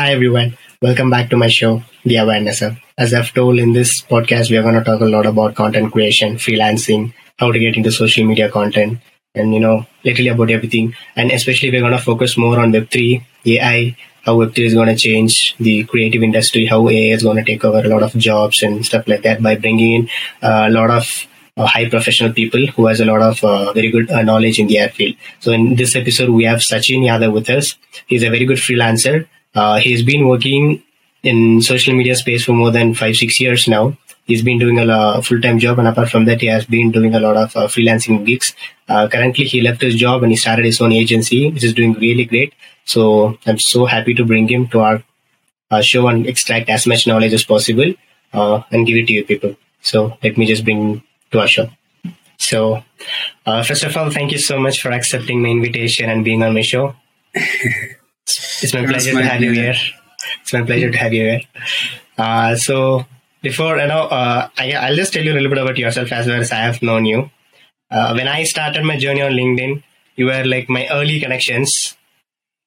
Hi everyone, welcome back to my show, The Awareness Hub. As I've told in this podcast, we are going to talk a lot about content creation, freelancing, how to get into social media content, and you know, literally about everything. And especially, we're going to focus more on Web3, AI, how Web3 is going to change the creative industry, how AI is going to take over a lot of jobs and stuff like that by bringing in uh, a lot of uh, high professional people who has a lot of uh, very good uh, knowledge in the AI field. So in this episode, we have Sachin Yadav with us. He's a very good freelancer. Uh, he's been working in social media space for more than five, six years now. He's been doing a full-time job, and apart from that, he has been doing a lot of uh, freelancing gigs. Uh, currently, he left his job and he started his own agency, which is doing really great. So I'm so happy to bring him to our, our show and extract as much knowledge as possible and give it to you people. So let me just bring to our show. So, uh, first of all, thank you so much for accepting my invitation and being on my show. it's my pleasure my to have pleasure. you here. It's my pleasure to have you here. Uh, so, before you know, uh, I, will just tell you a little bit about yourself as well as I have known you. Uh, when I started my journey on LinkedIn, you were like my early connections.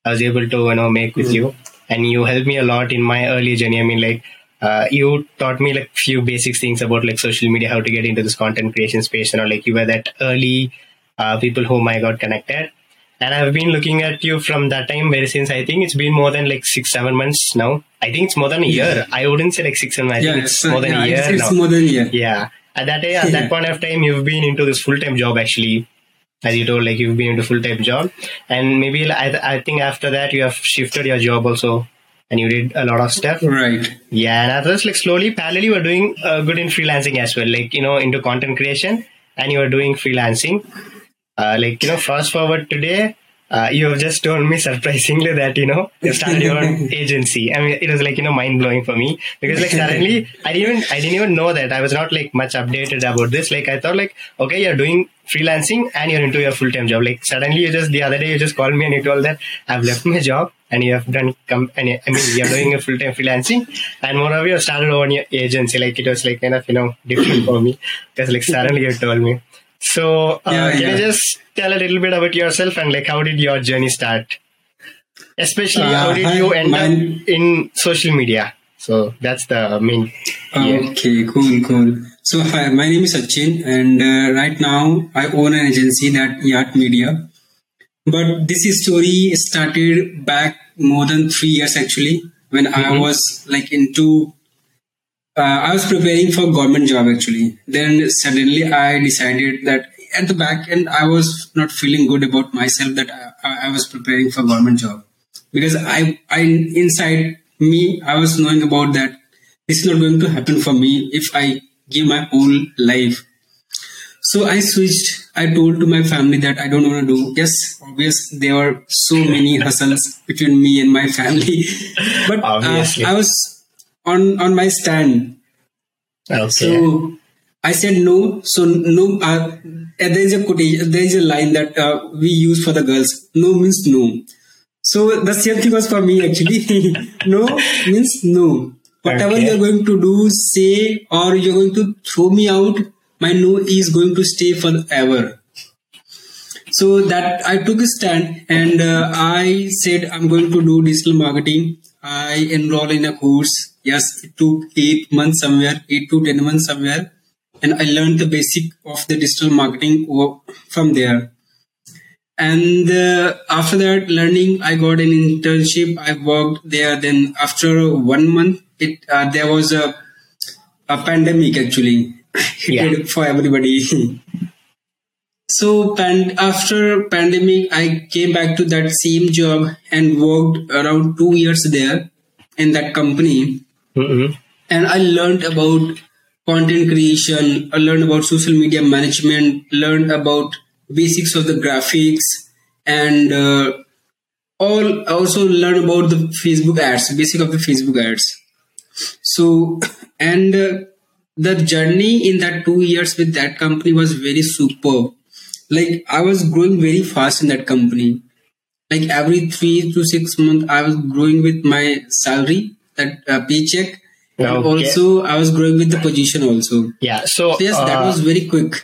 I was able to you know make with mm. you, and you helped me a lot in my early journey. I mean, like uh, you taught me like few basic things about like social media, how to get into this content creation space, you know, like you were that early uh, people whom I got connected. And I've been looking at you from that time very since I think it's been more than like six, seven months now. I think it's more than a year. Yeah. I wouldn't say like six, seven. I yeah, think it's, more than yeah, a year it's, it's now. more than a year. Yeah. At that at that point of time, you've been into this full time job actually as you told, like you've been into full time job, and maybe I, I think after that you have shifted your job also and you did a lot of stuff. Right. Yeah, and others like slowly, parallelly, you were doing uh, good in freelancing as well, like you know, into content creation, and you were doing freelancing. Uh, like you know, fast forward today, uh, you have just told me surprisingly that you know you started your own agency. I mean, it was like you know mind blowing for me because like suddenly I didn't even I didn't even know that I was not like much updated about this. Like I thought like okay, you're doing freelancing and you're into your full time job. Like suddenly you just the other day you just called me and you told that I've left my job and you have done com- and I mean you're doing a full time freelancing and moreover you started on your agency. Like it was like kind of you know different for me because like suddenly you told me. So uh, yeah, can yeah. you just tell a little bit about yourself and like how did your journey start? Especially uh, how did hi, you end my... up in social media? So that's the main. Okay, cool, cool. So hi, my name is Sachin, and uh, right now I own an agency that Yacht Media. But this story started back more than three years actually, when mm-hmm. I was like into uh, I was preparing for government job actually. Then suddenly I decided that at the back end I was not feeling good about myself that I, I was preparing for government job because I, I inside me I was knowing about that this is not going to happen for me if I give my whole life. So I switched. I told to my family that I don't want to do. Yes, obvious there were so many hustles between me and my family, but uh, I was on on my stand. Okay. So I said no. So no. Uh, there is a quotation. There is a line that uh, we use for the girls. No means no. So the same thing was for me actually. no means no. Whatever okay. you're going to do, say, or you're going to throw me out, my no is going to stay forever. So that I took a stand and uh, I said I'm going to do digital marketing. I enroll in a course yes, it took eight months somewhere, eight to 10 months somewhere. And I learned the basic of the digital marketing from there. And uh, after that learning, I got an internship. I worked there. Then after one month, it uh, there was a, a pandemic actually yeah. for everybody. so pan- after pandemic, I came back to that same job and worked around two years there in that company. Mm-hmm. And I learned about content creation, I learned about social media management, learned about basics of the graphics, and uh, all also learned about the Facebook ads, basic of the Facebook ads. So, and uh, the journey in that two years with that company was very superb. Like I was growing very fast in that company. Like every three to six months, I was growing with my salary that uh, paycheck. And also, I was growing with the position also. Yeah. So, so yes, uh, that was very quick.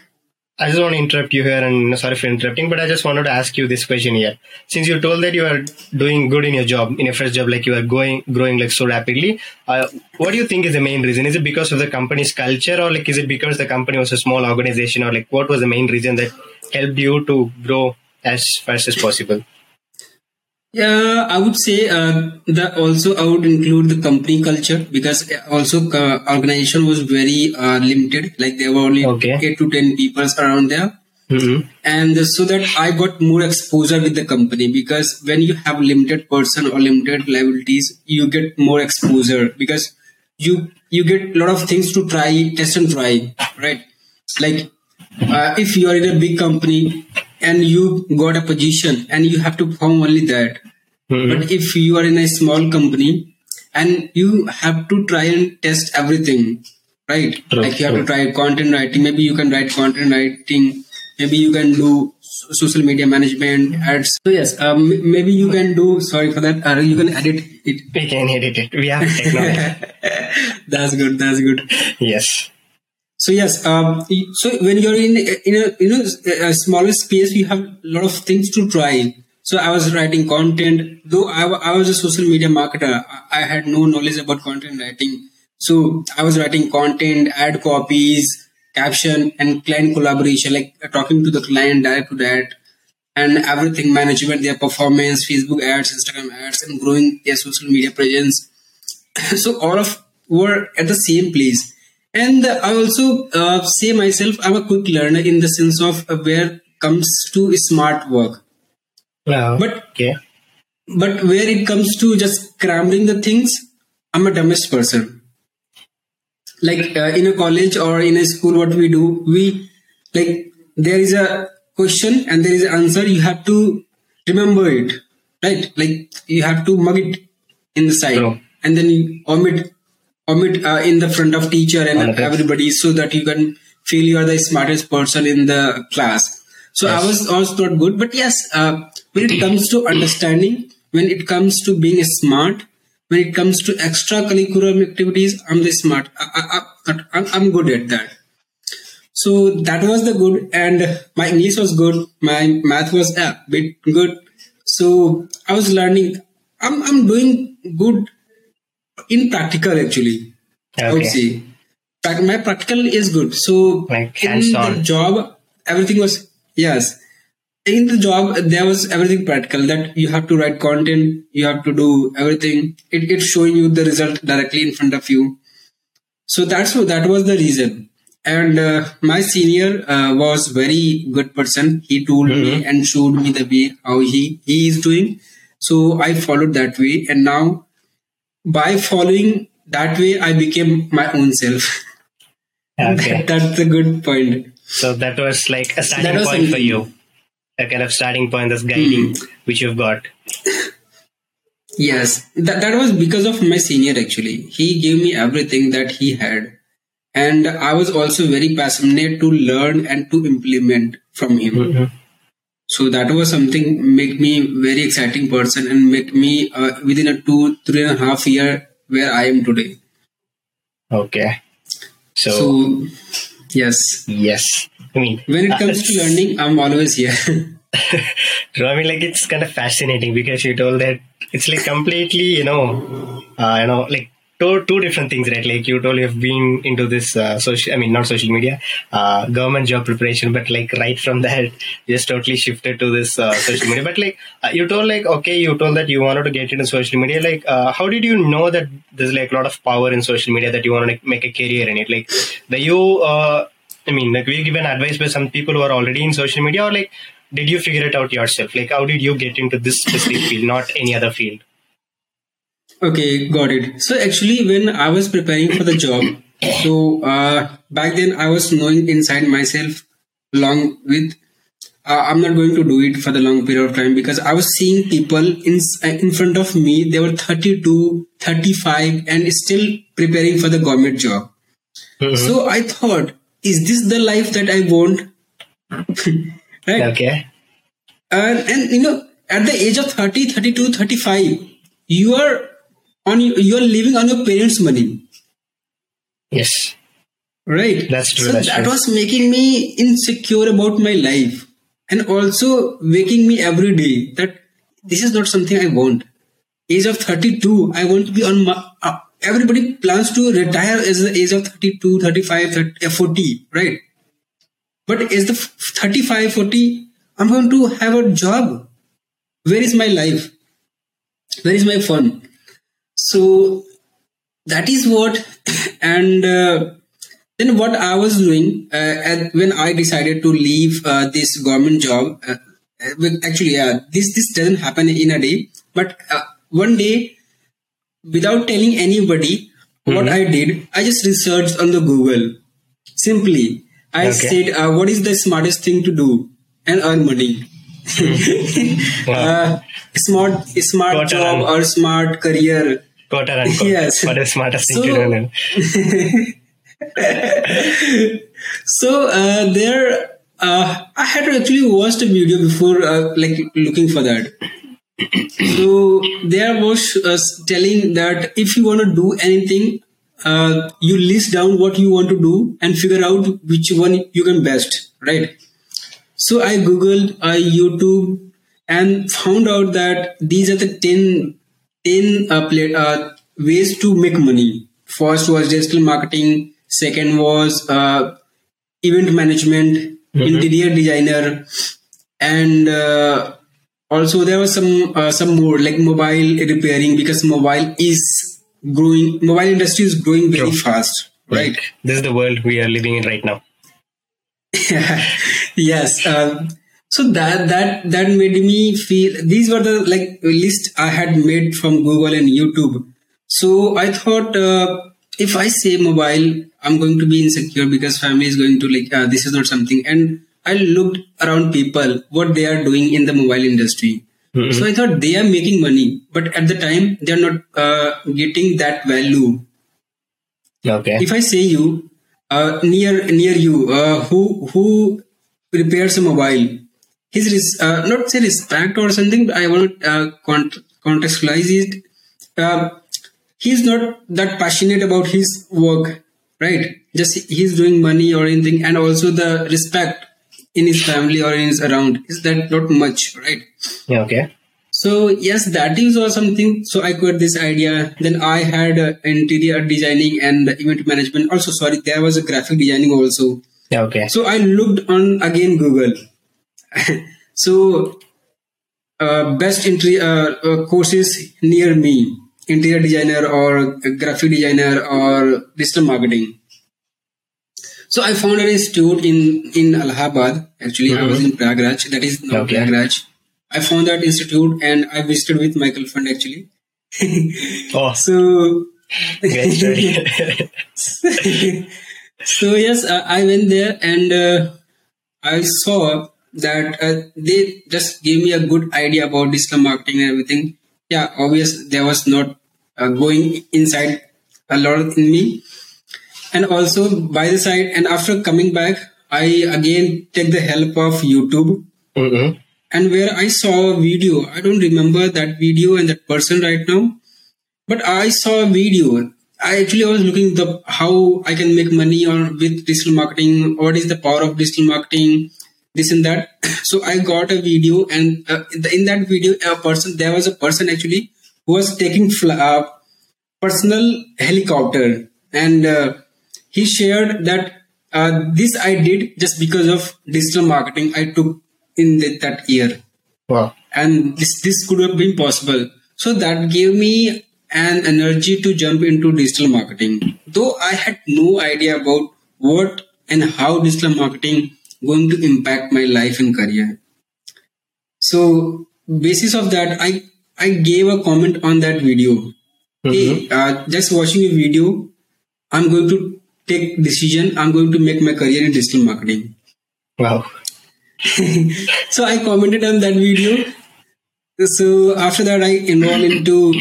I just want to interrupt you here, and sorry for interrupting, but I just wanted to ask you this question here. Since you told that you are doing good in your job, in your first job, like you are going growing like so rapidly, uh, what do you think is the main reason? Is it because of the company's culture, or like is it because the company was a small organization, or like what was the main reason that helped you to grow as fast as possible? Yeah, I would say uh, that also I would include the company culture because also uh, organization was very uh, limited. Like there were only Okay. eight to ten people around there, Mm-hmm. and so that I got more exposure with the company because when you have limited person or limited liabilities, you get more exposure because you you get a lot of things to try, test and try, right? Like uh, if you are in a big company and you got a position and you have to perform only that, Mhm. but if you are in a small company and you have to try and test everything, right? True, like you have true. to try content writing. Maybe you can write content writing. Maybe you can do social media management, ads. So yes, um, maybe you can do. Sorry for that. Uh, you can edit it. We can edit it. We have technology. that's good. That's good. yes. So yes, um, so when you're in in a you know a smaller space, you have a lot of things to try. So I was writing content, though I, was a social media marketer. I I had no knowledge about content writing. So I was writing content, ad copies, caption, and client collaboration, like uh, talking to the client direct to that, and everything management, their performance, Facebook ads, Instagram ads, and growing their social media presence so all of were at the same place and i also uh, say myself i'm a quick learner in the sense of uh, where comes to smart work Wow. but okay. but where it comes to just cramming the things i'm a dumbest person like uh, in a college or in a school what we do we like there is a question and there is an answer you have to remember it right like you have to mug it in the side True. and then you omit omit uh, in the front of teacher and everybody so that you can feel you are the smartest person in the class. So i was also not good but yes uh, when it comes to understanding when it comes to being smart when it comes to extracurricular activities i'm the smart I, I, I, I'm, I'm good at that. So that was the good and my english was good my math was a bit good. So i was learning i'm, I'm doing good in practical actually. I would say. My practical is good. So Like in the job everything was yes. In the job there was everything practical that you have to write content you have to do everything. It, it's showing you the result directly in front of you. So that's what that was the reason. And uh, my senior uh, was very good person. He told me and showed me the way how he he is doing. So i followed that way. And now by following that way i became my own self Okay. that's a good point So that was like a starting point for you. A kind of starting point that's guiding which you've got. Yes, that, that was because of my senior actually. He gave me everything that he had. And I was also very passionate to learn and to implement from him. Mhm. So that was something make me very exciting person and make me uh, within a two, three and a half year where I am today. Okay. So, So yes, yes. I mean when it uh, comes to learning, I'm always here. True. I mean, like it's kind of fascinating because you told that it's like completely, you know, uh, you know, like two two different things, right? Like you told you've been into this uh, social, I mean, not social media, uh, government job preparation, but like right from that, just totally shifted to this uh, social media. But like uh, you told, like okay, you told that you wanted to get into social media. Like, uh, how did you know that there's like a lot of power in social media that you want to make a career in it? Like, the you. Uh, I mean, like, were you given advice by some people who are already in social media, or like, did you figure it out yourself? Like, how did you get into this specific field, not any other field? Okay, got it. So actually, when I was preparing for the job, so uh, back then I was knowing inside myself, along with uh, I'm not going to do it for the long period of time because I was seeing people in in front of me. They were 32, 35, and still preparing for the government job. So I thought, is this the life that I want? right? Okay. and, and you know at the age of 30 32 35 you are on you are living on your parents money. Yes. right? That's true, so that's that true. was making me insecure about my life. And also waking me every day that this is not something i want. Age of 32 i want to be on my uh, everybody plans to retire as the age of 32 35 30, uh, 40 right? But is the f- 35 40 i'm going to have a job. Where is my life? Where is my fun so that is what and uh, then what i was doing uh, when i decided to leave uh, this government job uh, uh, actually yeah this this doesn't happen in a day but uh, one day without telling anybody what i did i just researched on the google. Simply i Okay. said uh, what is the smartest thing to do and earn money? Wow. uh, smart smart Quote job or smart career Quote unquote. Yes. What is smartest thing So- to do? so uh, there uh, i had actually watched a video before uh, like looking for that so there was uh, telling that if you want to do anything uh, you list down what you want to do and figure out which one you can best right so i googled i youtube and found out that these are the 10 10 uh, play, uh, ways to make money first was digital marketing second was uh, event management interior designer and uh, also there was some uh, some more like mobile repairing because mobile is growing mobile industry is growing very True. fast right This is the world we are living in right now. yes um, so that that that made me feel these were the like list i had made from google and youtube. So i thought uh, if i say mobile i'm going to be insecure because family is going to like uh, this is not something. And i looked around people what they are doing in the mobile industry. So i thought they are making money but at the time they are not uh, getting that value. Okay. if I say you uh, near near you uh, who who repairs a mobile, his res- uh, not say respect or something. But I want to uh, cont- contextualize it. Uh, he's not that passionate about his work, right? Just he's doing money or anything, and also the respect in his family or in his around is that not much, right? Yeah, okay. So yes, that is or something. So I got this idea. Then I had uh, interior designing and event management. Also, sorry, there was a graphic designing also. Yeah, okay. So I looked on again Google. so uh, best entry uh, uh, courses near me, interior designer or graphic designer or digital marketing. So I found an institute in in Allahabad. Actually, I was in Prayagraj. That is now Okay. Prayagraj. I found that institute and I visited with my girlfriend actually. Oh, So so yes, uh, I went there and uh, I saw that uh, they just gave me a good idea about digital marketing and everything. Yeah, obvious there was not uh, going inside a lot in me, and also by the side. And after coming back, I again take the help of YouTube Mm-mm. and where I saw a video. I don't remember that video and that person right now, but I saw a video. I actually was looking the how I can make money on with digital marketing. What is the power of digital marketing? This and that. So I got a video, and uh, in that video, a person there was a person actually who was taking fl- uh, personal helicopter, and uh, he shared that uh, this I did just because of digital marketing I took in the, that year Wow. and this this could have been possible so that gave me an energy to jump into digital marketing though i had no idea about what and how digital marketing going to impact my life and career so basis of that i i gave a comment on that video hey mm-hmm. uh, just watching a video i'm going to take decision i'm going to make my career in digital marketing Wow. so I commented on that video. So after that, I enrolled into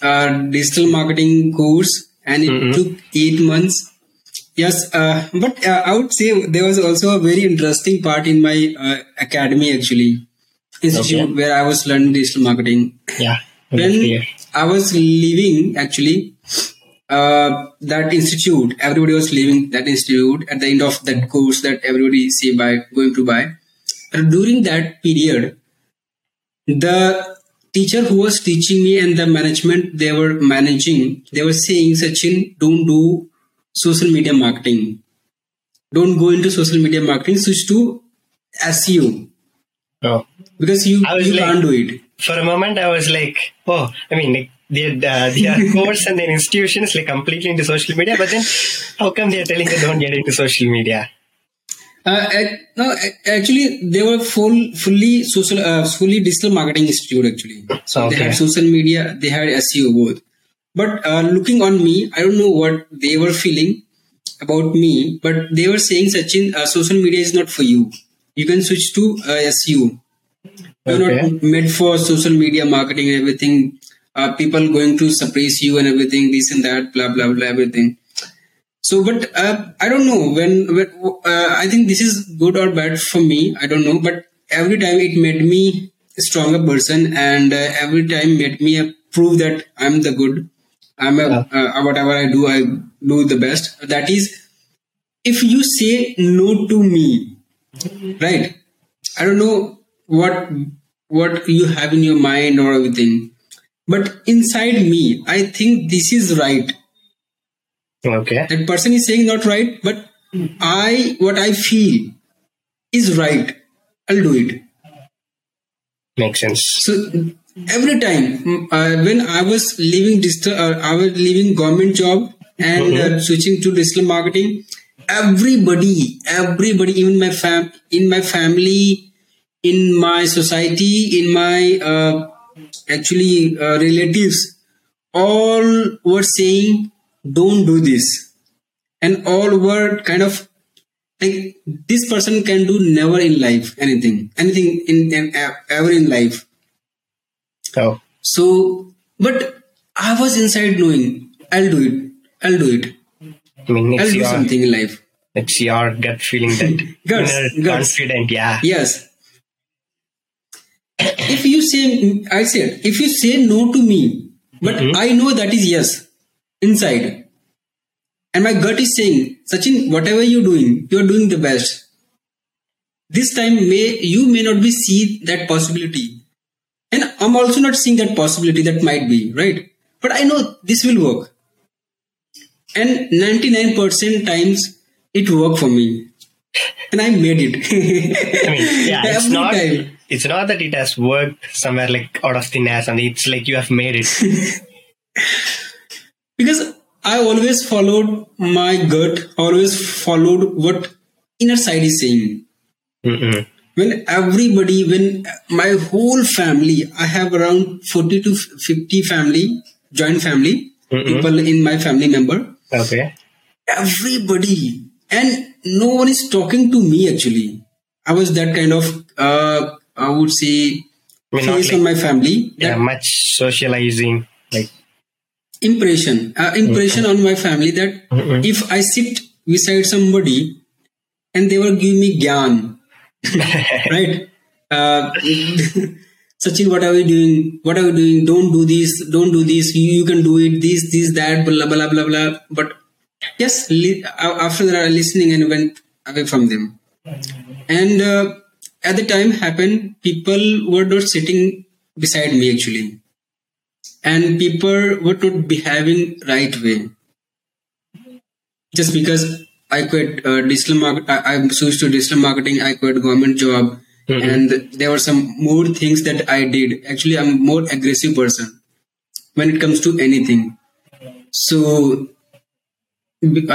a digital marketing course, and it mm-hmm. took eight months. Yes, uh, but uh, I would say there was also a very interesting part in my uh, academy, actually, institute Okay. where I was learning digital marketing. Yeah. When Clear. I was leaving, actually, uh, that institute, everybody was leaving that institute at the end of that course that everybody say by going to buy. And during that period, the teacher who was teaching me and the management they were managing, they were saying, Sachin, don't do social media marketing. Don't go into social media marketing, switch to SEO. Oh. Because you, you like, can't do it. For a moment, I was like, oh, I mean, like, their, uh, their course and their institution is like completely into social media, but then how come they're telling you don't get into social media? Uh, no, actually, they were full, fully social, uh, fully digital marketing institute. Actually, so okay. they had social media, they had SEO both. But uh, looking on me, I don't know what they were feeling about me, but they were saying, Sachin, uh, social media is not for you. You can switch to uh, SEO. You're okay. not made for social media marketing and everything. Uh, people going to suppress you and everything, this and that, blah blah blah, everything. So, but uh, I don't know when. when uh, I think this is good or bad for me. I don't know, but every time it made me a stronger person, and uh, every time made me prove that I'm the good. I'm a, uh, whatever I do, I do the best. That is, if you say no to me, right? I don't know what what you have in your mind or everything but inside me i think this is right. Okay. That person is saying not right but i what i feel is right. I'll do it. Makes sense. So every time uh, when i was leaving digital uh, i was leaving government job and mm-hmm. uh, switching to digital marketing everybody everybody even my fam in my family in my society, in my uh, actually uh, relatives, all were saying, "Don't do this," and all were kind of like this person can do never in life anything, anything in, in ever in life. Oh, so but I was inside knowing I'll do it. I'll do it. I mean, I'll do your, something in life. It's your gut feeling that Guts, inner guts. confident. Yeah. Yes. If you say, I said, if you say no to me, but Mhm. I know that is yes inside, and my gut is saying, Sachin, whatever you're doing, you're doing the best. This time, may you may not be see that possibility, I'm also not seeing that possibility that might be right. But I know this will work, and 99% times it worked for me, and I made it. I mean, yeah, it's not. time. It's not that it has worked somewhere like out of thin air, and it's like you have made it. because I always followed my gut, always followed what inner side is saying. Mm-mm. When everybody, when my whole family, I have around 40 to 50 family, joint family, Mm-mm. people in my family member, Okay. everybody, and no one is talking to me actually. I was that kind of, uh, I would say, I mean, face like- on my family. Yeah, that much socializing. Like, impression uh, impression on my family that Mhm. if i sit beside somebody and they will give me gyan right? Uh, sachin what are we doing? What are we doing? Don't do this don't do this. You, you can do it. This this that blah blah blah blah but yes li- after that listening and went away from them. And uh, at the time happened people were not sitting beside me actually. And people were not behaving right way. Just because I quit uh, digital market, I, I switched to digital marketing. I quit government job, Mhm. and there were some more things that I did. Actually, I'm more aggressive person when it comes to anything. So,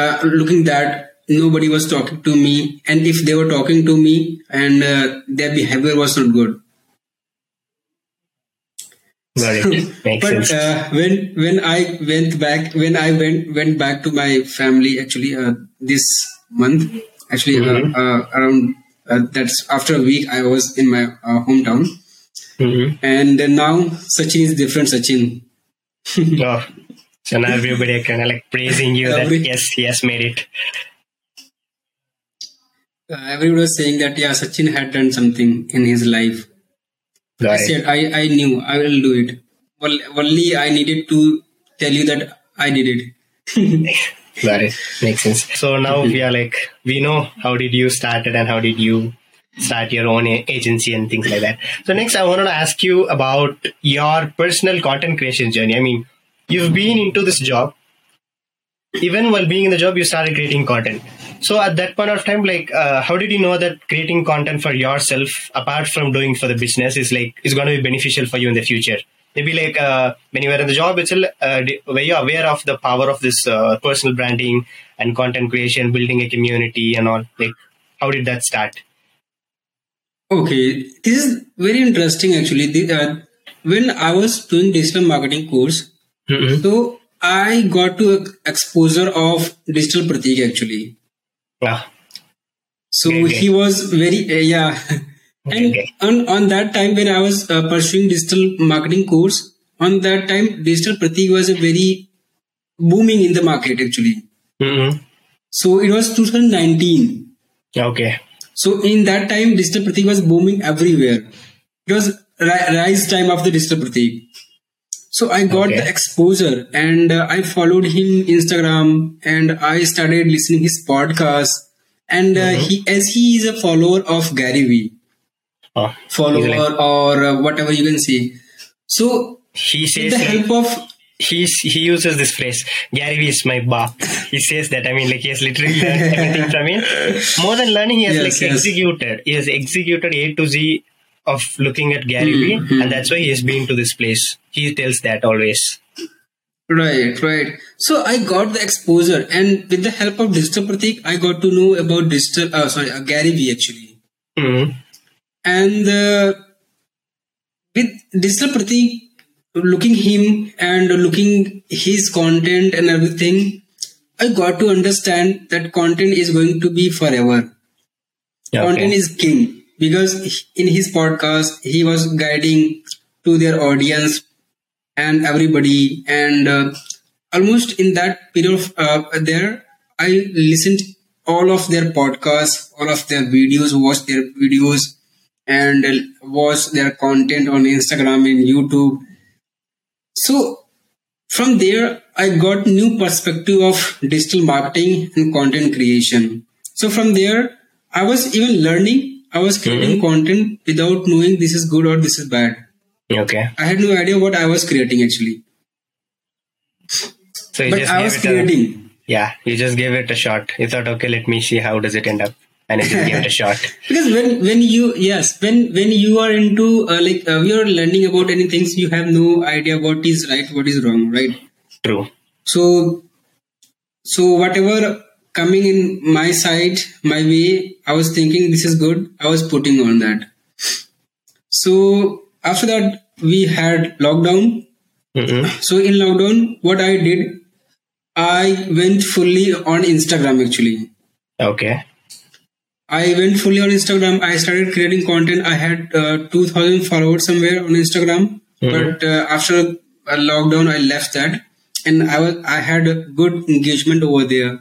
uh, looking that nobody was talking to me, and if they were talking to me, and uh, their behavior was not good. Got it. Makes but uh, when when I went back when I went went back to my family actually uh, this month actually uh, uh, around uh, that's after a week I was in my uh, hometown Mhm. and now Sachin is different Sachin Oh, so now everybody are kind of like praising you that yes, he has made it. uh, everyone was saying that yeah Sachin had done something in his life I said I, I knew I will do it well only I needed to tell you that I did it Got it. Makes sense. So now mm-hmm. we are like, we know how did you started and how did you start your own agency and things like that. So next, I wanted to ask you about your personal content creation journey. I mean, you've been into this job. Even while being in the job, you started creating content. So at that point of time, like, uh, how did you know that creating content for yourself, apart from doing for the business, is like is going to be beneficial for you in the future? maybe like uh, when you were in the job itself uh, were you aware of the power of this uh, personal branding and content creation building a community and all like how did that start okay this is very interesting actually the, uh, when i was doing digital marketing course mm-hmm. so i got to exposure of digital pratik actually yeah so okay, okay. he was very uh, yeah And on, on that time when I was uh, pursuing digital marketing course, on that time digital Pratik was a very booming in the market actually. Mm-hmm. So it was 2019. Okay. So in that time digital Pratik was booming everywhere. It was ri- rise time of the digital Pratik. So I got okay. the exposure and uh, I followed him Instagram and I started listening his podcast and uh, mm-hmm. he as he is a follower of Gary Vee oh, follower like, or uh, whatever you can say. So he says with the help of he's he uses this phrase gary vee is my bop he says that i mean like he has literally learned everything from him more than learning he has yes, like yes. executed he has executed a to z of looking at gary vee mm-hmm. and that's why he has been to this place. He tells that always. Right right. So i got the exposure and with the help of digital pratik i got to know about digital uh, sorry uh, gary vee actually. Mm-hmm. And uh, with digital pratik looking him and looking his content and everything i got to understand that content is going to be forever. Yeah, content okay. is king because in his podcast he was guiding to their audience and everybody and uh, almost in that period of uh, there i listened all of their podcasts all of their videos watched their videos and watched their content on Instagram and YouTube. So from there, I got new perspective of digital marketing and content creation. So from there, I was even learning. I was creating mm-hmm. content without knowing this is good or this is bad. Okay. I had no idea what I was creating actually. So but I was creating. A, yeah, you just gave it a shot. You thought, okay, let me see how does it end up and just gave it a shot. because when when you yes when when you are into uh, like uh, you are learning about any things, you have no idea what is right, what is wrong, right? True. So so whatever coming in my side, my way, I was thinking this is good. I was putting on that. So after that, we had lockdown. Mm-hmm. So in lockdown, what I did, I went fully on Instagram actually. Okay. I went fully on Instagram. I started creating content. I had uh, 2000 followers somewhere on Instagram, mm-hmm. but uh, after lockdown, I left that, and I was I had a good engagement over there.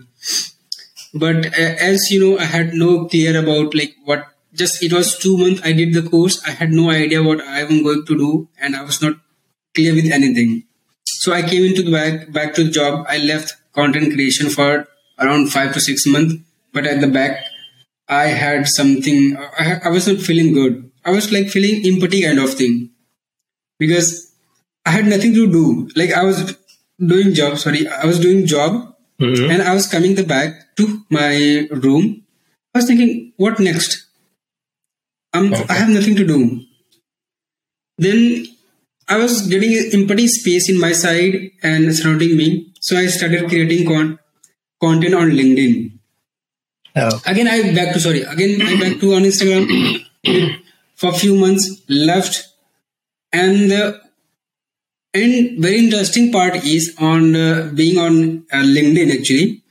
But uh, as you know, I had no clear about like what. Just it was two months. I did the course. I had no idea what I am going to do, and I was not clear with anything. So I came into the back back to the job. I left content creation for around five to six months, but at the back I had something, I, I was not feeling good. I was like feeling empty kind of thing because I had nothing to do. Like I was doing job, sorry, I was doing job mm-hmm. and I was coming the back to my room. I was thinking, what next? Um, okay. I have nothing to do. Then I was getting empty space in my side and surrounding me. So I started creating con- content on LinkedIn. Oh. Again, I back to sorry. Again, I back to on Instagram for a few months. Left, and the and very interesting part is on uh, being on uh, LinkedIn actually,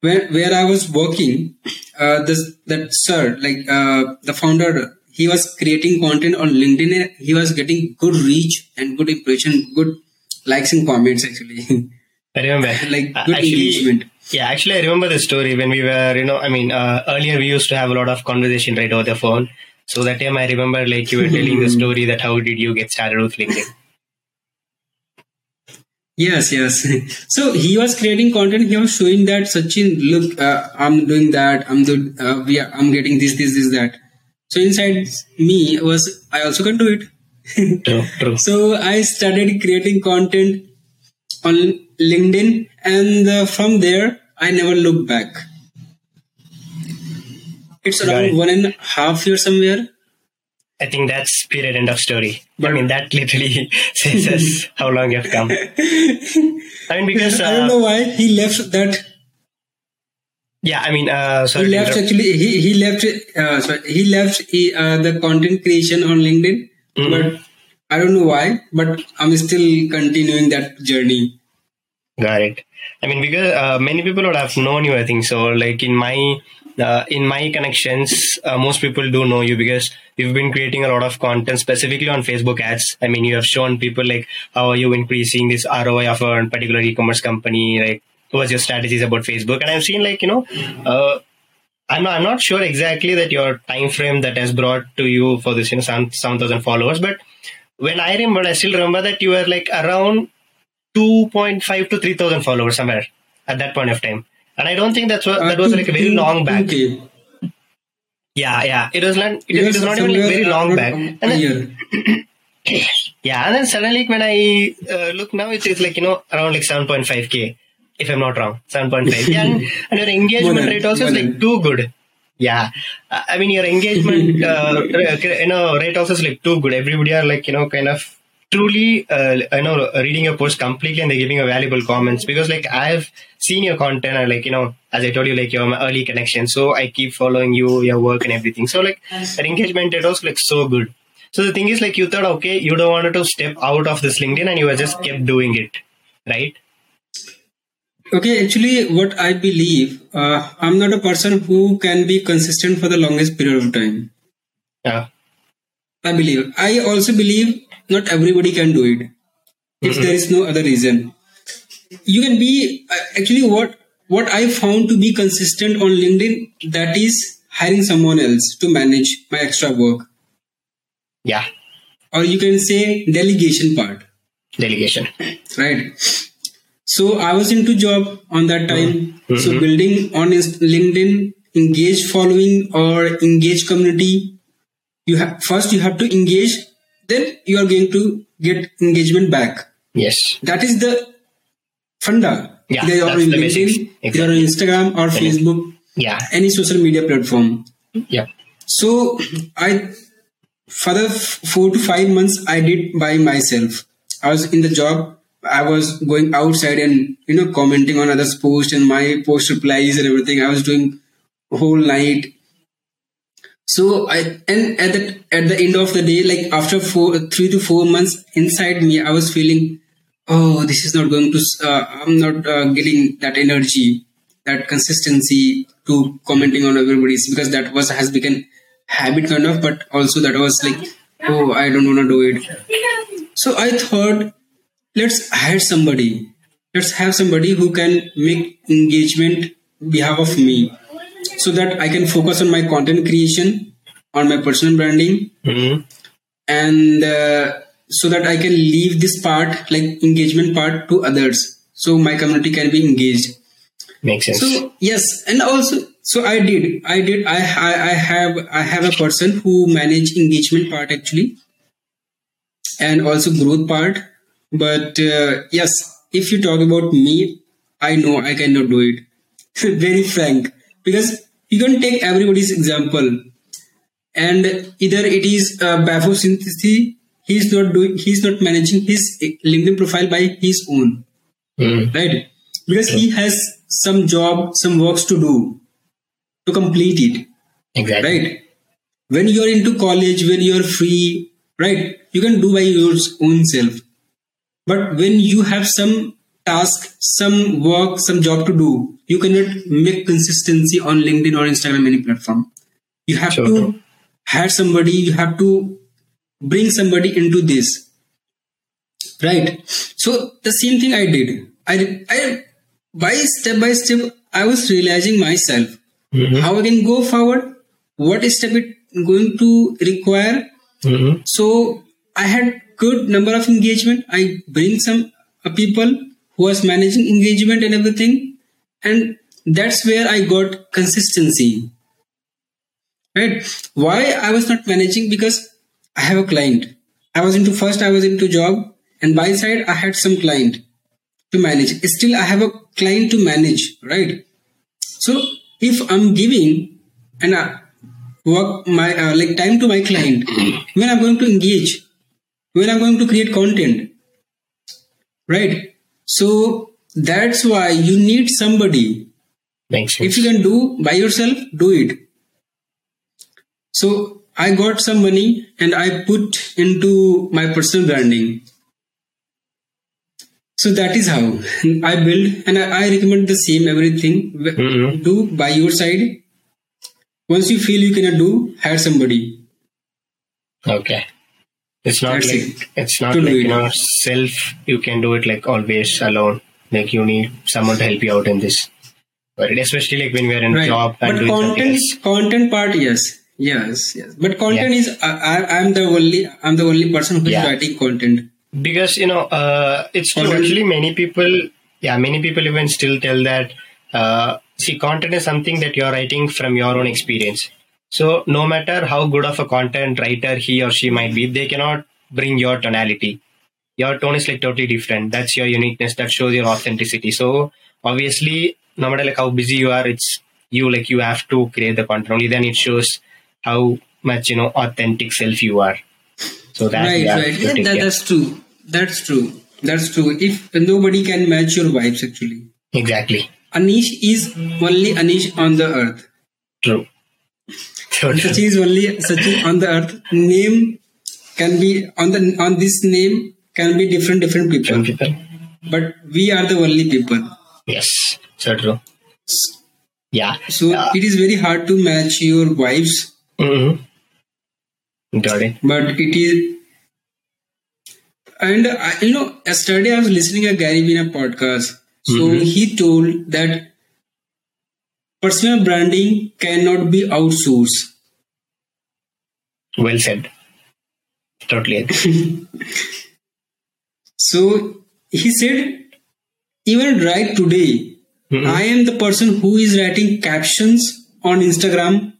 where where I was working. Uh, this that sir, like uh, the founder, he was creating content on LinkedIn. He was getting good reach and good impression, good likes and comments actually. I remember, like good actually, engagement yeah, actually, I remember the story when we were, you know, I mean, uh, earlier we used to have a lot of conversation right over the phone. So that time I remember, like, you were telling the story that how did you get started with LinkedIn? Yes, yes. So he was creating content. He was showing that Sachin, look, uh, I'm doing that. I'm do, uh, we are, I'm getting this, this, this, that. So inside me was I also can do it. True, true. so I started creating content on LinkedIn, and uh, from there I never looked back. It's around Right. one and a half year somewhere. I think that's period end of story. I mean, that literally says us how long you've come. I mean, because I don't uh, know why he left that yeah, I mean, uh, he sorry, to left actually he, he left uh, sorry, he left uh, the content creation on linkedin Mhm. but i don't know why but i'm still continuing that journey Got it. I mean, because uh, many people would have known you, I think so. Like in my uh, in my connections, uh, most people do know you because you've been creating a lot of content specifically on Facebook ads. I mean, you have shown people like how are you increasing this ROI of a particular e-commerce company, like what what's your strategies about Facebook, and I've seen like you know. Uh, I'm not, I'm not sure exactly that your time frame that has brought to you for this, you know, 7,000 followers, but when I remember, I still remember that you were like around 2.5 to 3000 followers somewhere at that point of time and i don't think that's what, that was like a very long back. Yeah yeah. It was not it, it was not even like very long back. and then, yeah and then suddenly when i uh, look now it's, it's like you know around like 7.5k if i'm not wrong. 7.5 yeah, and, and your engagement rate also is like too good. Yeah. Uh, i mean your engagement uh, you know rate also is like too good. Everybody are like you know kind of truly uh, you know reading your post completely and they're giving you valuable comments because like i've seen your content and like you know as i told you like you're my early connection. So i keep following you your work and everything. So like that engagement it was like so good. So the thing is like you thought okay you don't want to step out of this linkedin and you were just kept doing it right? Okay actually what i believe uh, i'm not a person who can be consistent for the longest period of time. Yeah. I believe. I also believe not everybody can do it if mm-hmm. there is no other reason. You can be uh, actually what what I found to be consistent on LinkedIn that is hiring someone else to manage my extra work, yeah or you can say delegation part, delegation right? So I was into job on that time. Mm-hmm. So mm-hmm. building on LinkedIn, engage following or engage community. You have first you have to engage, then you are going to get engagement back. yes That is the funda. Yeah, that's on the LinkedIn, basics. either on Instagram or Facebook, yeah any social media platform. yeah So I, for the four to five months, I did by myself. I was in the job. I was going outside and you know commenting on others' posts and my post replies and everything. I was doing whole night. So I and at the at the end of the day, like after four three to four months inside me, I was feeling, oh, this is not going to. Uh, I'm not uh, getting that energy, that consistency to commenting on everybody's because that was has become habit kind of, but also that was like, oh, I don't want to do it. So I thought, let's hire somebody. Let's have somebody who can make engagement behalf of me so that I can focus on my content creation, on my personal branding, hmm and uh, so that I can leave this part, like engagement part, to others. So my community can be engaged. makes sense So yes, and also so I did, I did, I I, I have I have a person who manage engagement part actually, and also growth part. But uh, yes, if you talk about me, I know I cannot do it. Very frank, because you can take everybody's example, and either it is uh, Bafo Synthesis, he's not doing, he's not managing his LinkedIn profile by his own Mhm. right? Because he has some job, some works to do to complete it, exactly right? When you're into college, when you're free, right, you can do by your own self. But when you have some task, some work, some job to do, you cannot make consistency on LinkedIn or Instagram, any platform. You have Sure, to hire somebody, you have to bring somebody into this. Right? So the same thing i did. I i by step by step i was realizing myself. Mhm. how i can go forward? What step it going to require? Mhm. so i had good number of engagement. I bring some uh, people who was managing engagement and everything. And that's where I got consistency. Right? Why I was not managing? Because I have a client. I was into first, I was into job, and by side, I had some client to manage. Still, I have a client to manage, right? So, if I'm giving and I work my uh, like time to my client, when I'm going to engage, when I'm going to create content, right? So that's why you need somebody. Makes sense. If you can do by yourself, do it. So I got some money and I put into my personal branding. So that is how I build, and I, I recommend the same everything. Mhm. Do by your side. Once you feel you cannot do, hire somebody. Okay. It's not That's like it. it's not like you know self. You can do it like always alone. Like you need someone to help you out in this. But especially like when we are in Right. job and But doing content, content part, yes, yes, yes. But content is I, I, I'm the only I'm the only person who is Yeah. writing content. because you know uh, it's true actually many people yeah many people even still tell that uh, see content is something that you're writing from your own experience so no matter how good of a content writer he or she might be they cannot bring your tonality your tone is like totally different that's your uniqueness that shows your authenticity so obviously no matter like how busy you are it's you like you have to create the content only then it shows how much you know authentic self you are so that right, right. Yeah, that, that's true. That's true. That's true. If nobody can match your vibes, actually, exactly Anish is only Anish on the earth. True. Sachi is only Sachi on the earth. Name can be on the on this name can be different different people, Some people. but we are the only people. Yes. So true. Yeah. So Yeah. it is very hard to match your vibes, hmm Got it. but it is. And I, you know, yesterday I was listening a Gary Vee podcast. So Mhm. he told that personal branding cannot be outsourced. Well said. Totally agree. So he said, even right today, Mhm. I am the person who is writing captions on Instagram.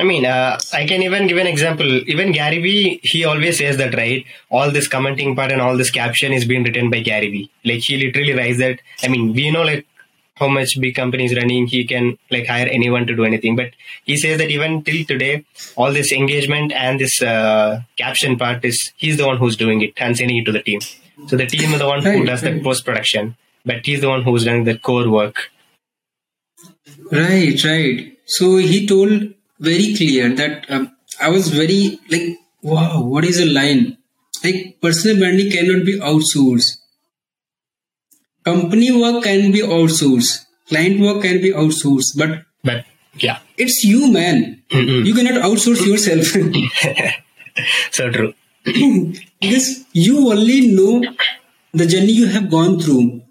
I mean, uh, I can even give an example. Even Gary Vee, he always says that, right? All this commenting part and all this caption is being written by Gary Vee. Like, he literally writes that. I mean, we know, like, how much big company is running. He can, like, hire anyone to do anything. But he says that even till today, all this engagement and this uh, caption part is, he's the one who's doing it and sending it to the team. So the team is the one who Right, does the post production, but he's the one who's doing the core work. Right, right. So he told very clear that um, I was very like, wow, what is a line? Like personal branding cannot be outsourced. Company work can be outsourced. Client work can be outsourced, but But yeah, it's you, man. Mhm. You cannot outsource yourself so true. because you only know the journey you have gone through.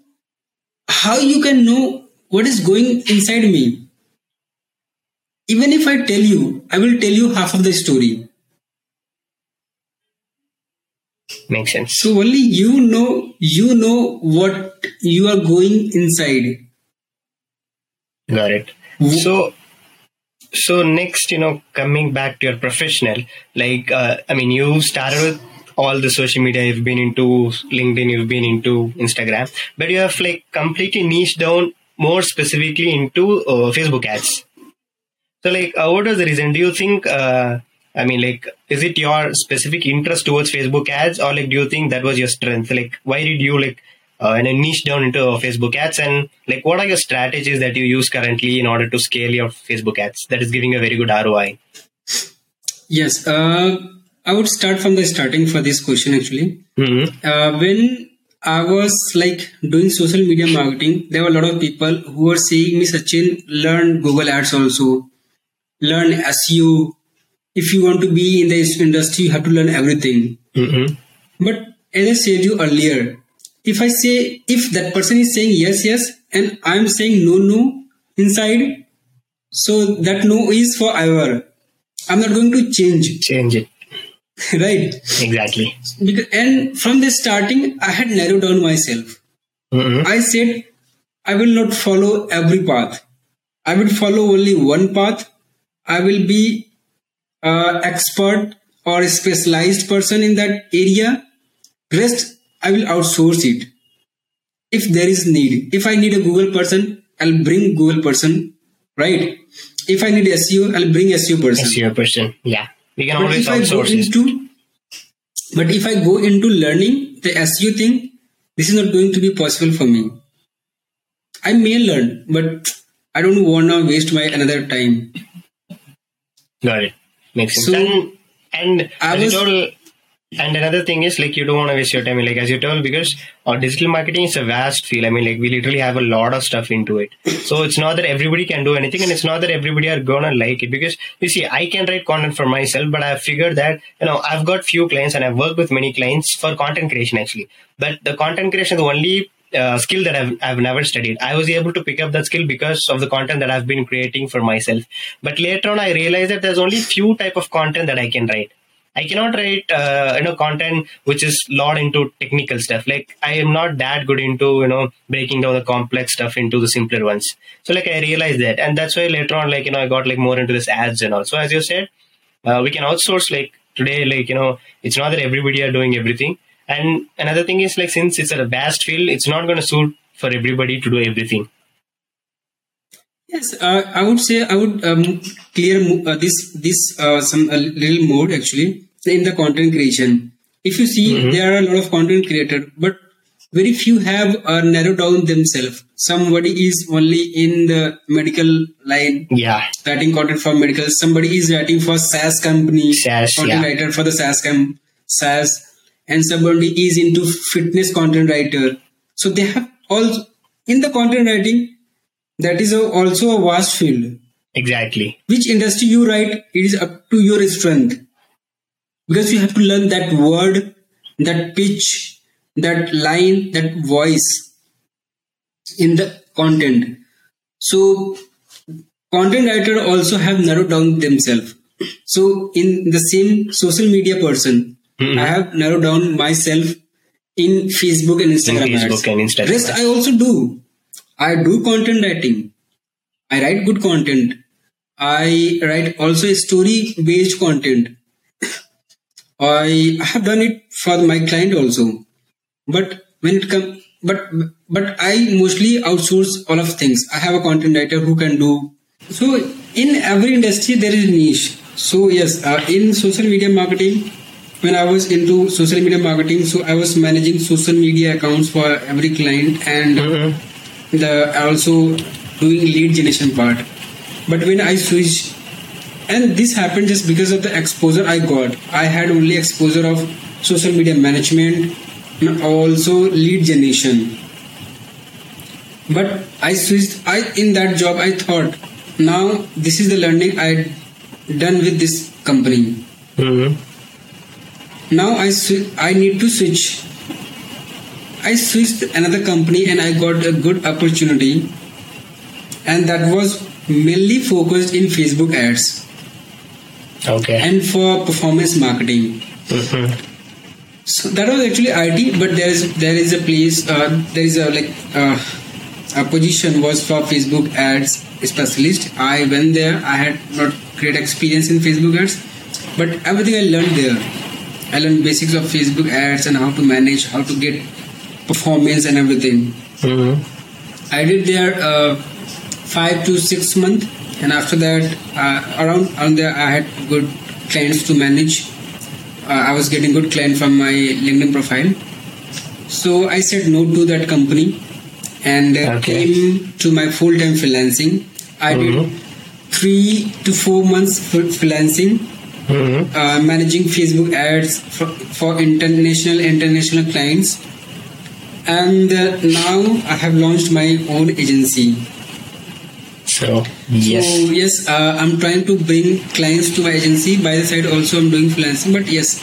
How you can know what is going inside me? Even if I tell you, I will tell you half of the story. Makes sense. So only you know, you know what you are going inside. Got it. So, so next, you know, coming back to your professional, like, uh, I mean, you started with all the social media. You've been into LinkedIn, you've been into Instagram, but you have like completely niched down more specifically into uh, Facebook ads. So, like, uh, what was the reason? Do you think? I mean, like, is it your specific interest towards Facebook ads, or like, do you think that was your strength? Like, why did you like uh, and niche down into Facebook ads? And like, what are your strategies that you use currently in order to scale your Facebook ads that is giving a very good ROI? Yes, uh, I would start from the starting for this question actually. Mm-hmm. Uh, when I was like doing social media marketing, there were a lot of people who were saying me, Sachin, learn Google Ads also, learn SEO. If you want to be in this industry, you have to learn everything. Mm-hmm. But as I said you earlier, if I say if that person is saying yes, yes, and I'm saying no, no inside, so that no is forever. I'm not going to change. Change it. right? Exactly. Because, and from the starting, I had narrowed down myself. Mm-hmm. I said, I will not follow every path. I will follow only one path. I will be uh, expert or a specialized person in that area. Rest, I will outsource it. If there is need, if I need a Google person, I'll bring Google person, right? If I need SEO, I'll bring SEO person. SEO person. Yeah. We can But always outsource it. into, but if I go into learning the SEO thing, this is not going to be possible for me. I may learn, but I don't want to waste my another time. Got it. Makes sense. So, and and I was- told, and another thing is like you don't want to waste your time. Like as you told, because uh, digital marketing is a vast field. I mean, like we literally have a lot of stuff into it. So it's not that everybody can do anything, and it's not that everybody are gonna like it. Because you see, I can write content for myself, but I've figured that you know I've got few clients, and I've worked with many clients for content creation actually. But the content creation is the only uh, skill that I've, I've never studied. I was able to pick up that skill because of the content that I've been creating for myself. But later on, I realized that there's only few type of content that I can write. I cannot write uh, you know content which is lot into technical stuff. Like I am not that good into you know breaking down the complex stuff into the simpler ones. So like I realized that, and that's why later on like you know I got like more into this ads and all. So as you said, uh, we can outsource like today like you know it's not that everybody are doing everything. And another thing is like since it's a vast field, it's not going to suit for everybody to do everything. Yes, uh, I would say I would um, clear uh, this this uh, some a little more actually in the content creation. If you see, Mhm. there are a lot of content creators, but very few have uh, narrowed down themselves. Somebody is only in the medical line Yeah, writing content for medical. Somebody is writing for SaaS company, SaaS, content yeah. writer for the SaaS com- SaaS, and somebody is into fitness content writer. So they have all in the content writing. That is a, also a vast field. exactly. Which industry you write, it is up to your strength because you have to learn that word, that pitch, that line, that voice in the content. So content writer also have narrowed down themselves. So in the same social media person, Mhm. I have narrowed down myself in Facebook and Instagram. In Facebook ads. and Instagram Rest. I also do. I do content writing. I write good content. I write also story based content. I have done it for my client also. But when it comes, but but I mostly outsource all of things. I have a content writer who can do. So in every industry there is niche. So yes, uh, in social media marketing, when I was into social media marketing, so I was managing social media accounts for every client and Mhm. the also doing lead generation part. But when I switched, and this happened just because of the exposure I got. I had only exposure of social media management and also lead generation. But I switched. I in that job I thought now this is the learning I had done with this company. Mhm. Now I swi- I need to switch. I switched another company and I got a good opportunity, and that was mainly focused in Facebook ads Okay. and for performance marketing. Mhm. So that was actually IT, but there is there is a place uh, there is a like uh, a position was for Facebook ads specialist. I went there. I had not great experience in Facebook ads, but everything I learned there. I learned basics of Facebook ads and how to manage, how to get performance and everything. Mhm. I did there uh, five to six months, and after that, uh, around around there, I had good clients to manage. Uh, I was getting good client from my LinkedIn profile, so I said no to that company and uh, Okay. came to my full time freelancing. I Mhm. did three to four months freelancing, Mhm. uh, managing Facebook ads for, for international international clients and uh, now I have launched my own agency. So yes. So yes, uh, I'm trying to bring clients to my agency. By the side, also I'm doing freelancing. But yes,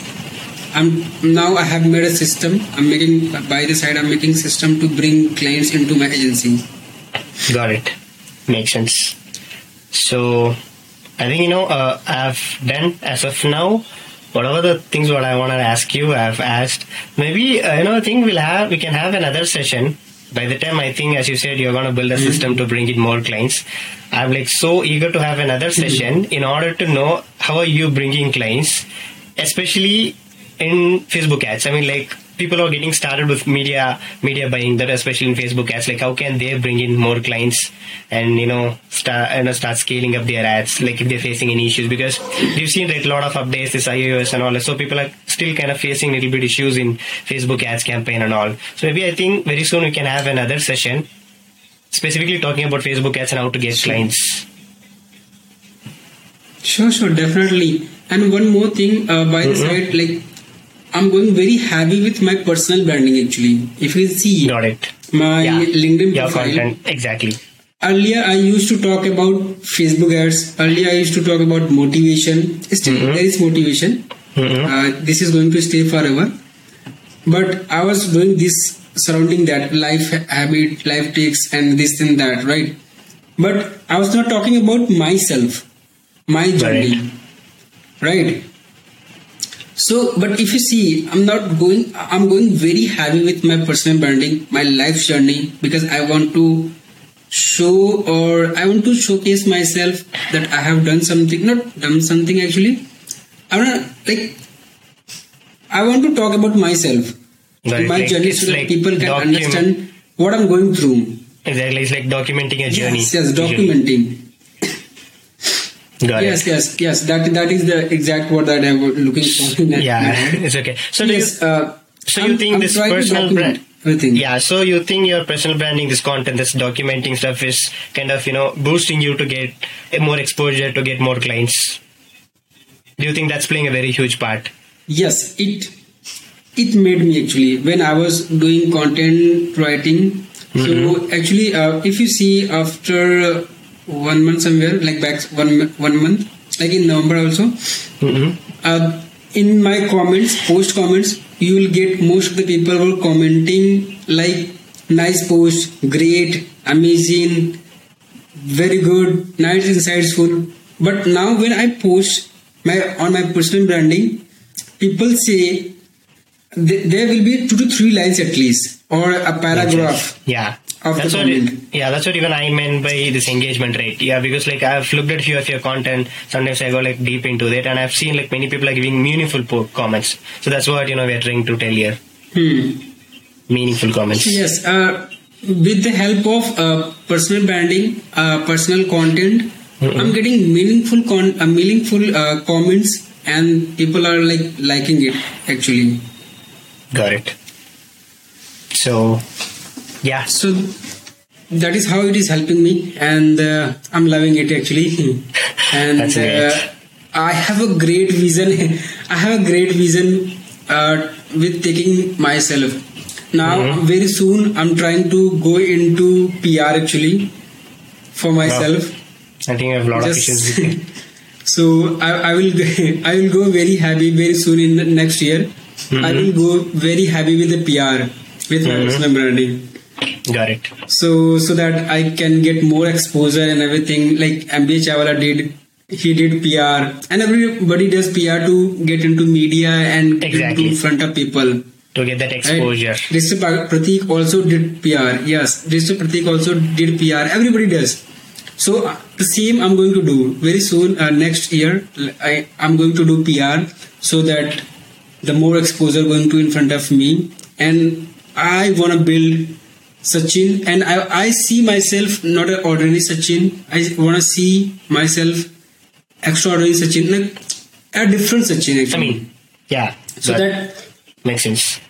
I'm now I have made a system. I'm making by the side. I'm making system to bring clients into my agency. Got it. Makes sense. So, I think you know uh, I've done as of now whatever the things what I want to ask you, I've asked. Maybe uh, you know, I think we'll have we can have another session. By the time I think, as you said, you're going to build a system to bring in more clients. I'm like so eager to have another session in order to know how are you bringing clients, especially in Facebook ads. I mean, like people are getting started with media media buying that especially in facebook ads. Like how can they bring in more clients and you know start you know start scaling up their ads? Like if they're facing any issues because we've seen like a lot of updates this iOS and all that. So people are still kind of facing little bit issues in facebook ads campaign and all. So maybe i think very soon we can have another session specifically talking about facebook ads and how to get clients. Sure, sure, definitely. And one more thing, uh, by the Mhm. side, like I'm going very heavy with my personal branding. Actually, if you see got it my yeah LinkedIn your profile, content exactly earlier I used to talk about Facebook ads. Earlier I used to talk about motivation. Still, Mhm. there is motivation. Mhm. Uh, this is going to stay forever. But I was doing this surrounding that life habit, life takes, and this and that, right? But I was not talking about myself, my journey, right? So, but if you see, I'm not going. I'm going very heavy with my personal branding, my life journey, because I want to show or I want to showcase myself that I have done something, not done something actually. I want to like. I want to talk about myself, Right, my like, journey, so that like people can understand what I'm going through. exactly it's like documenting a journey Yes, yes, documenting. Got it Yes, yes, yes. That that is the exact word that I was looking for. yeah it's okay so do you. Uh, so you think I'm this personal brand everything. yeah so you think your personal branding this content this documenting stuff is kind of you know boosting you to get a more exposure to get more clients do you think that's playing a very huge part Yes, it it made me actually when I was doing content writing. So Mm-hmm. actually, uh, if you see after one month somewhere, like back one one month, like in November also, mm-hmm. uh, in my comments, post comments, you will get most of the people were commenting like nice post, great, amazing, very good, nice, insightful. But now when I post my on my personal branding, people say th- there will be two to three lines at least or a paragraph. yeah Of that's what it, yeah that's what even i meant by this engagement rate. Yeah because like i've looked at few of your content. Sometimes i go like deep into it and i've seen like many people are giving meaningful po- comments. So that's what you know we're trying to tell here. Hmm. meaningful comments. Yes, uh, with the help of uh, personal branding, uh, personal content, Mhm. I'm getting meaningful con- uh, meaningful uh, comments, and people are like liking it. Actually, got it. So yeah so that is how it is helping me, and uh, I'm loving it actually. and That's great. uh, I have a great vision. I have a great vision uh, with taking myself. Now, Mhm. very soon, I'm trying to go into PR actually for myself. i think i have a lot of issues so I, I will I will go very happy very soon in the next year. I Mhm. will go very happy with the PR with my Mhm. personal branding. Got it So so that I can get more exposure and everything. Like MBA Chaiwala did, he did PR, and everybody does PR to get into media and get Exactly. into front of people. to get that exposure Rishta Pa- Pratik also did PR. Yes, Rishta Pratik also did PR. Everybody does. So uh, the same I'm going to do very soon. Uh, next year, I I'm going to do PR so that the more exposure going to in front of me, and I want to build Sachin, and I I see myself not an ordinary Sachin. I want to see myself extraordinary Sachin, like a different Sachin i mean yeah so that makes sense.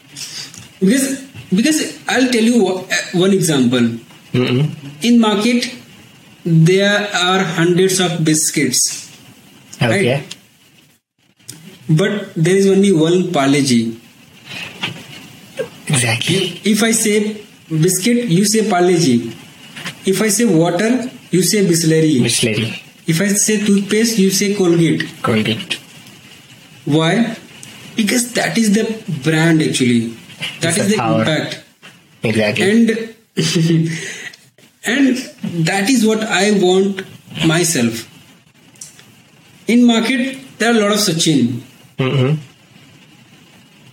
Because because i'll tell you uh, one example. Mm-hmm. in market there are hundreds of biscuits okay. Right. but there is only one Parle-G exactly. If i say biscuit you say Parle G if I से water you से Bisleri. Bisleri if I say toothpaste you say Colgate Colgate why because that is the brand actually that is the impact and and that is what I want myself in market there are lot of Sachin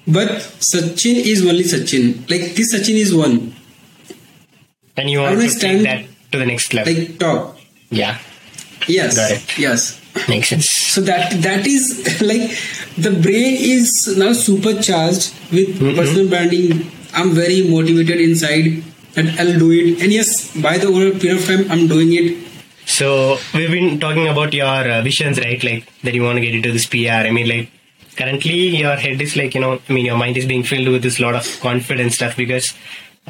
but Sachin is only Sachin like this Sachin is one And you want to take that to the next level. Like top. yeah, Yes. Got it. Yes. makes sense. So that that is like the brain is now supercharged with Mhm. personal branding. I'm very motivated inside and I'll do it. And yes, by the over period of time, I'm doing it. So we've been talking about your uh, visions, right? Like that you want to get into this PR. I mean, like currently your head is like you know, I mean, your mind is being filled with this lot of confidence stuff because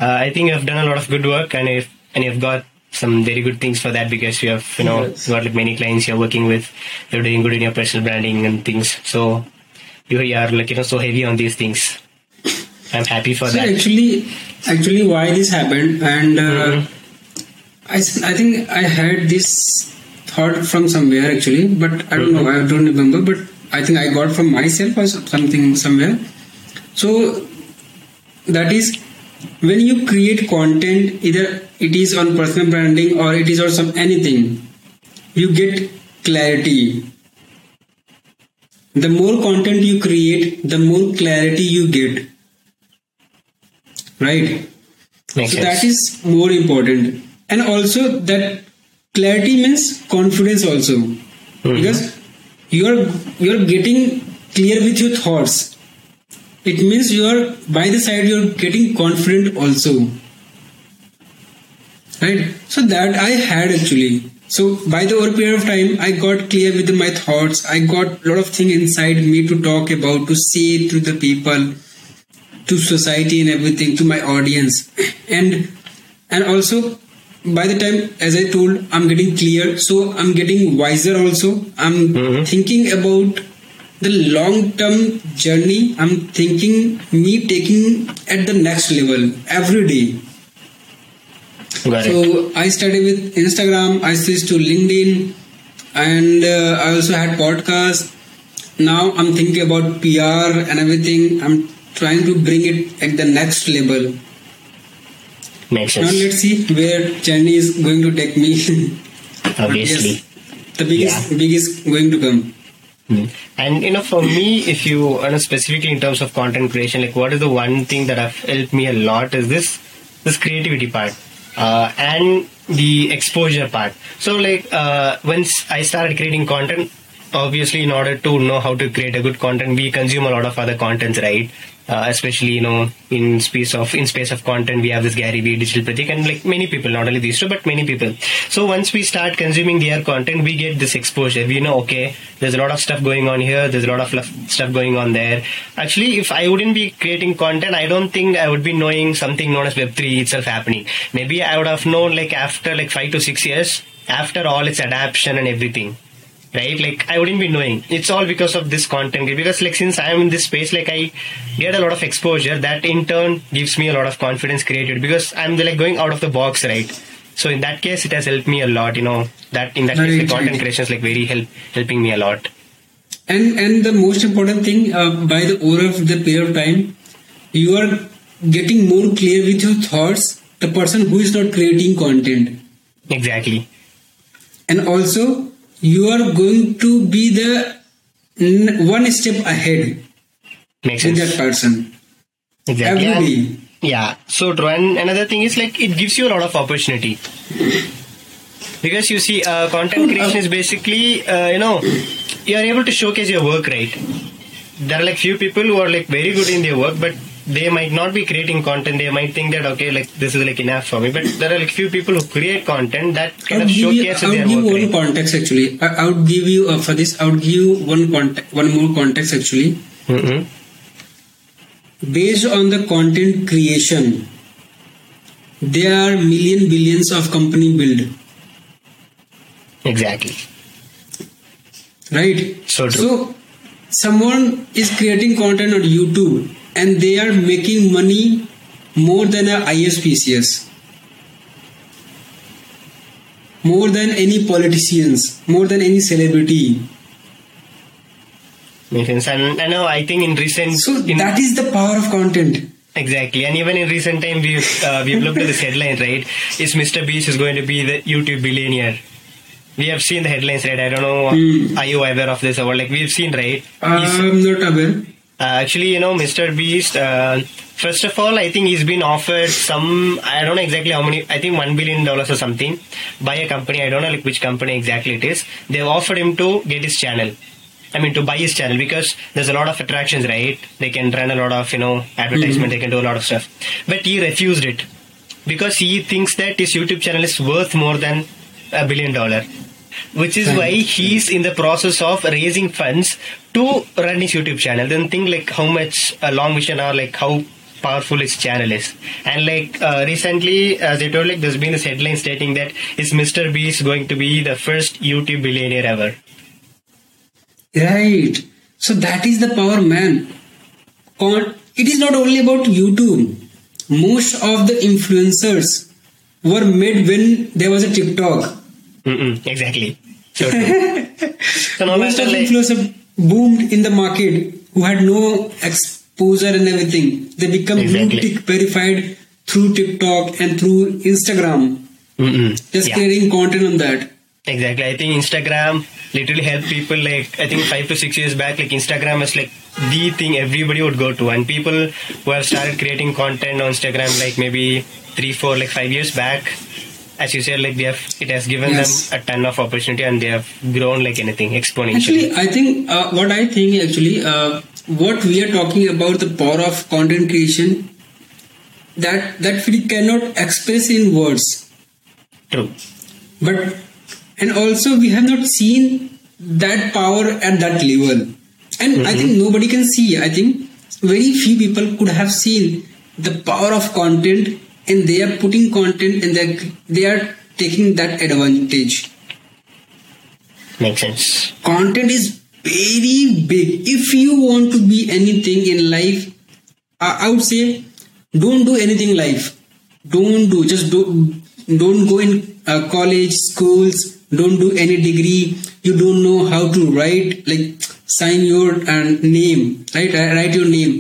uh, I think you've done a lot of good work and if and you've got some very good things for that because you have you know Yes. got like many clients you're working with. You're doing good in your personal branding and things. So you are like you know so heavy on these things. I'm happy for So that. actually, actually, why this happened, and uh, I, s- I think I had this thought from somewhere actually, but I don't know, I don't remember, but I think I got from myself or something somewhere. So that is when you create content, either it is on personal branding or it is on some anything, you get clarity. The more content you create, the more clarity you get. Right? Makes so sense. that is more important. And also that clarity means confidence also. Mm-hmm. Because you are you are getting clear with your thoughts it means you are by the side you are getting confident also. Right? So that i had actually. So by the over period of time i got clear with my thoughts. I got a lot of things inside me to talk about to say to the people to society and everything to my audience. And and also by the time as i told i'm getting clear. So i'm getting wiser also. I'm Mhm. thinking about the long term journey i'm thinking me taking at the next level every day Got it. so I started with Instagram. I switched to LinkedIn, and uh, I also had podcast. Now I'm thinking about PR and everything. I'm trying to bring it at the next level. Makes sense. Now let's see where journey is going to take me. Obviously. yes, the biggest Yeah. biggest going to come. Mm. And you know, for me, if you, you know, specifically in terms of content creation, like what is the one thing that have helped me a lot is this this creativity part uh, and the exposure part. So, like uh, once I started creating content, obviously, in order to know how to create a good content, we consume a lot of other contents, right? Uh, especially you know in space of in space of content we have this Gary Vee, Digital Pratik, and like many people, not only these two, but many people. So once we start consuming their content, we get this exposure. We know okay, there's a lot of stuff going on here, there's a lot of stuff going on there. Actually, if I wouldn't be creating content, I don't think I would be knowing something known as Web three itself happening. Maybe I would have known like after like five to six years, after all its adaptation and everything right? Like i wouldn't be knowing. It's all because of this content. Because like since i am in this space like i get a lot of exposure. That in turn gives me a lot of confidence created. Because i'm like going out of the box right? So in that case it has helped me a lot you know. That in that case the content creation is like very help helping me a lot. And and the most important thing, uh, by the over of the period of time, you are getting more clear with your thoughts. The person who is not creating content, exactly. And also you are going to be the one step ahead makes with sense that person exactly every And- day. Yeah. So true. And another thing is like it gives you a lot of opportunity. Because you see, uh, content creation is basically, uh, you know, you are able to showcase your work, right? There are like few people who are like very good in their work, but they might not be creating content. They might think that okay, like this is like enough for me. But there are like few people who create content that kind of give you, showcases I would give work. one context actually. I, I would give you uh, for this. I would give you one context, one more context actually. Mm-hmm. based on the content creation there are million billions of company build Exactly. right So true. so someone is creating content on youtube and they are making money more than a ispcs more than any politicians more than any celebrity Makes sense. And I know. I think in recent, so in, that is the power of content Exactly, and even in recent time, we've uh, we've looked at this headline, right? Is Mr. Beast is going to be the YouTube billionaire? we have seen the headlines, right? I don't know. Hmm. Are you aware of this or like we've seen, right? He's- I'm not aware. Uh, actually, you know, Mr. Beast. Uh, first of all, I think he's been offered some. I don't know exactly how many. I think one billion dollars or something by a company. I don't know like which company exactly it is. They've offered him to get his channel. I mean, to buy his channel because there's a lot of attractions, right? They can run a lot of, you know, advertisement. They can do a lot of stuff. But he refused it because he thinks that his YouTube channel is worth more than a billion dollar. Which is why he's in the process of raising funds to run his YouTube channel. Then think like how much a long vision or like how powerful his channel is. And like uh, recently, as I told, like there's been this headline stating that is Mr. Beast going to be the first YouTube billionaire ever. Right. So that is the power, man. Con- It is not only about YouTube. Most of the influencers were made when there was a TikTok. Mm-mm, exactly. So, true. Most of like influencers boomed in the market who had no exposure and everything. They become blue tick verified through TikTok and through Instagram. Mm-mm. Just Yeah. creating content on that. Exactly. I think Instagram literally helped people like I think five to six years back, like Instagram was like the thing everybody would go to and people who have started creating content on Instagram like maybe three, four, like five years back, as you said, like they have it has given Yes. them a ton of opportunity and they have grown like anything exponentially. Actually, I think uh, what I think actually, uh, what we are talking about the power of content creation, that that we cannot express in words, True. but and also we have not seen that power at that level, and I think nobody can see. I think very few people could have seen the power of content, and they are putting content and they they are taking that advantage. Makes sense. content is very big. If you want to be anything in life i I would say don't do anything in life. Don't do just do don't go in uh, college schools don't do any degree. You don't know how to write like sign your uh, name right Uh, write your name.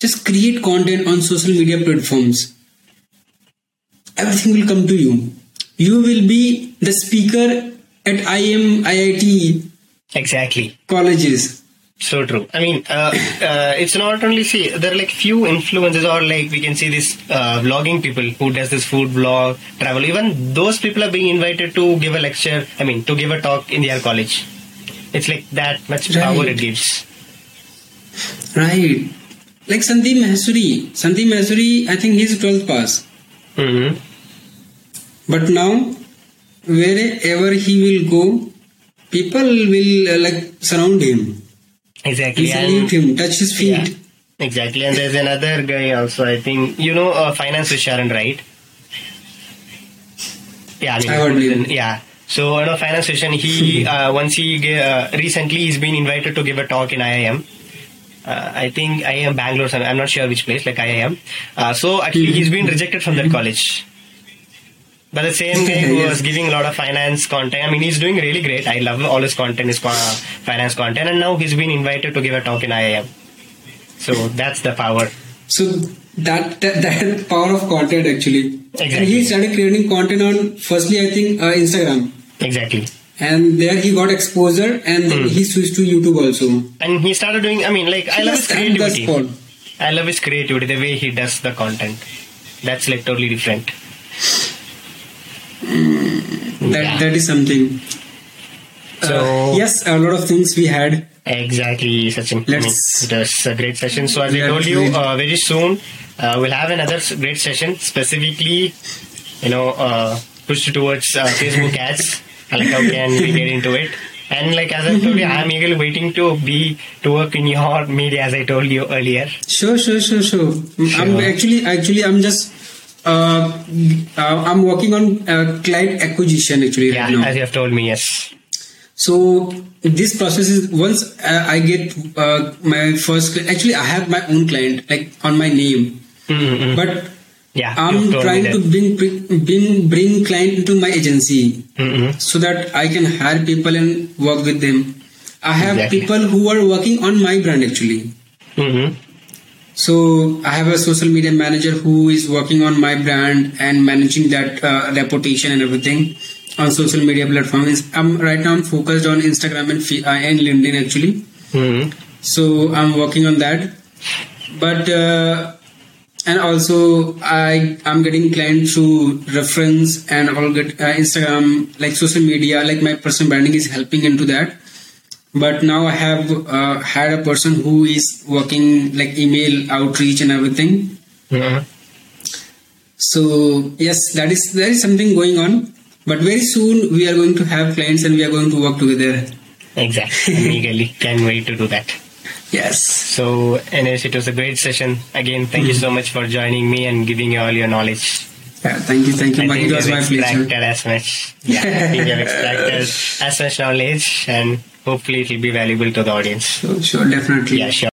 Just create content on social media platforms everything will come to you you will be the speaker at IM IIT Exactly. colleges So true. I mean, uh, uh, it's not only see there are like few influences or like we can see this uh, vlogging people who does this food vlog, travel. Even those people are being invited to give a lecture. I mean, to give a talk in their college. It's like that much power it gives. right like Sandeep Maheshwari Sandeep Maheshwari I think he's 12th pass hmm but now wherever he will go people will uh, like surround him Exactly. salute him touch his feet Yeah. Exactly. And there's another guy also. I think you know uh, finance with Sharan, right? Yeah, I mean, I heard him. yeah. So you know, finance vision. He uh, once he ga- uh, recently he's been invited to give a talk in IIM. Uh, I think IIM Bangalore. I'm not sure which place. Like IIM. Uh, so actually, he's been rejected from that college. But the same guy who Yes. was giving a lot of finance content, I mean, he's doing really great. I love all his content, his finance content, and now he's been invited to give a talk in IIM. So that's the power. so that that, that power of content actually and Exactly. he started creating content on firstly I think uh, Instagram Exactly. and there he got exposure and then he switched to YouTube also And he started doing, I mean, like, I love his and creativity. I love his creativity, the way he does the content. That's like totally different. That Yeah. that is something So- Uh, yes a lot of things we had Exactly, Sachin. I mean, it was a great session. So as I told you, uh, very soon uh, we'll have another great session specifically, you know, uh, pushed towards uh, Facebook ads. Like how can we get into it? And like as I told you, I'm eagerly waiting to be to work in your media, as I told you earlier. Sure, sure, sure, sure. I'm actually, actually, I'm just, uh, uh, I'm working on uh, client acquisition actually Yeah, right as you have told me, yes. So this process is once uh, I get uh, my first, actually, I have my own client like on my name, Mm-mm. but yeah, I'm trying to bring, bring bring client into my agency Mm-mm. so that I can hire people and work with them. I have Exactly. people who are working on my brand actually. Mm-hmm. So I have a social media manager who is working on my brand and managing that uh, reputation and everything on social media platforms. I'm right now I'm focused on Instagram and, uh, and LinkedIn actually. Mm-hmm. So I'm working on that. But uh, and also I I'm getting clients through reference and all get uh, Instagram like social media like my personal branding is helping into that but now i have uh, had a person who is working like email outreach and everything Mm-hmm. so yes that is there is something going on but very soon we are going to have clients and we are going to work together Exactly. I'm eagerly can't wait to do that. yes So, anyways, it was a great session. Again, thank you so much for joining me and giving all your knowledge. yeah, thank you thank you I think it was my pleasure extracted as much. Yeah, I think you've extracted as much knowledge, and hopefully it will be valuable to the audience. sure, sure definitely Yeah, sure.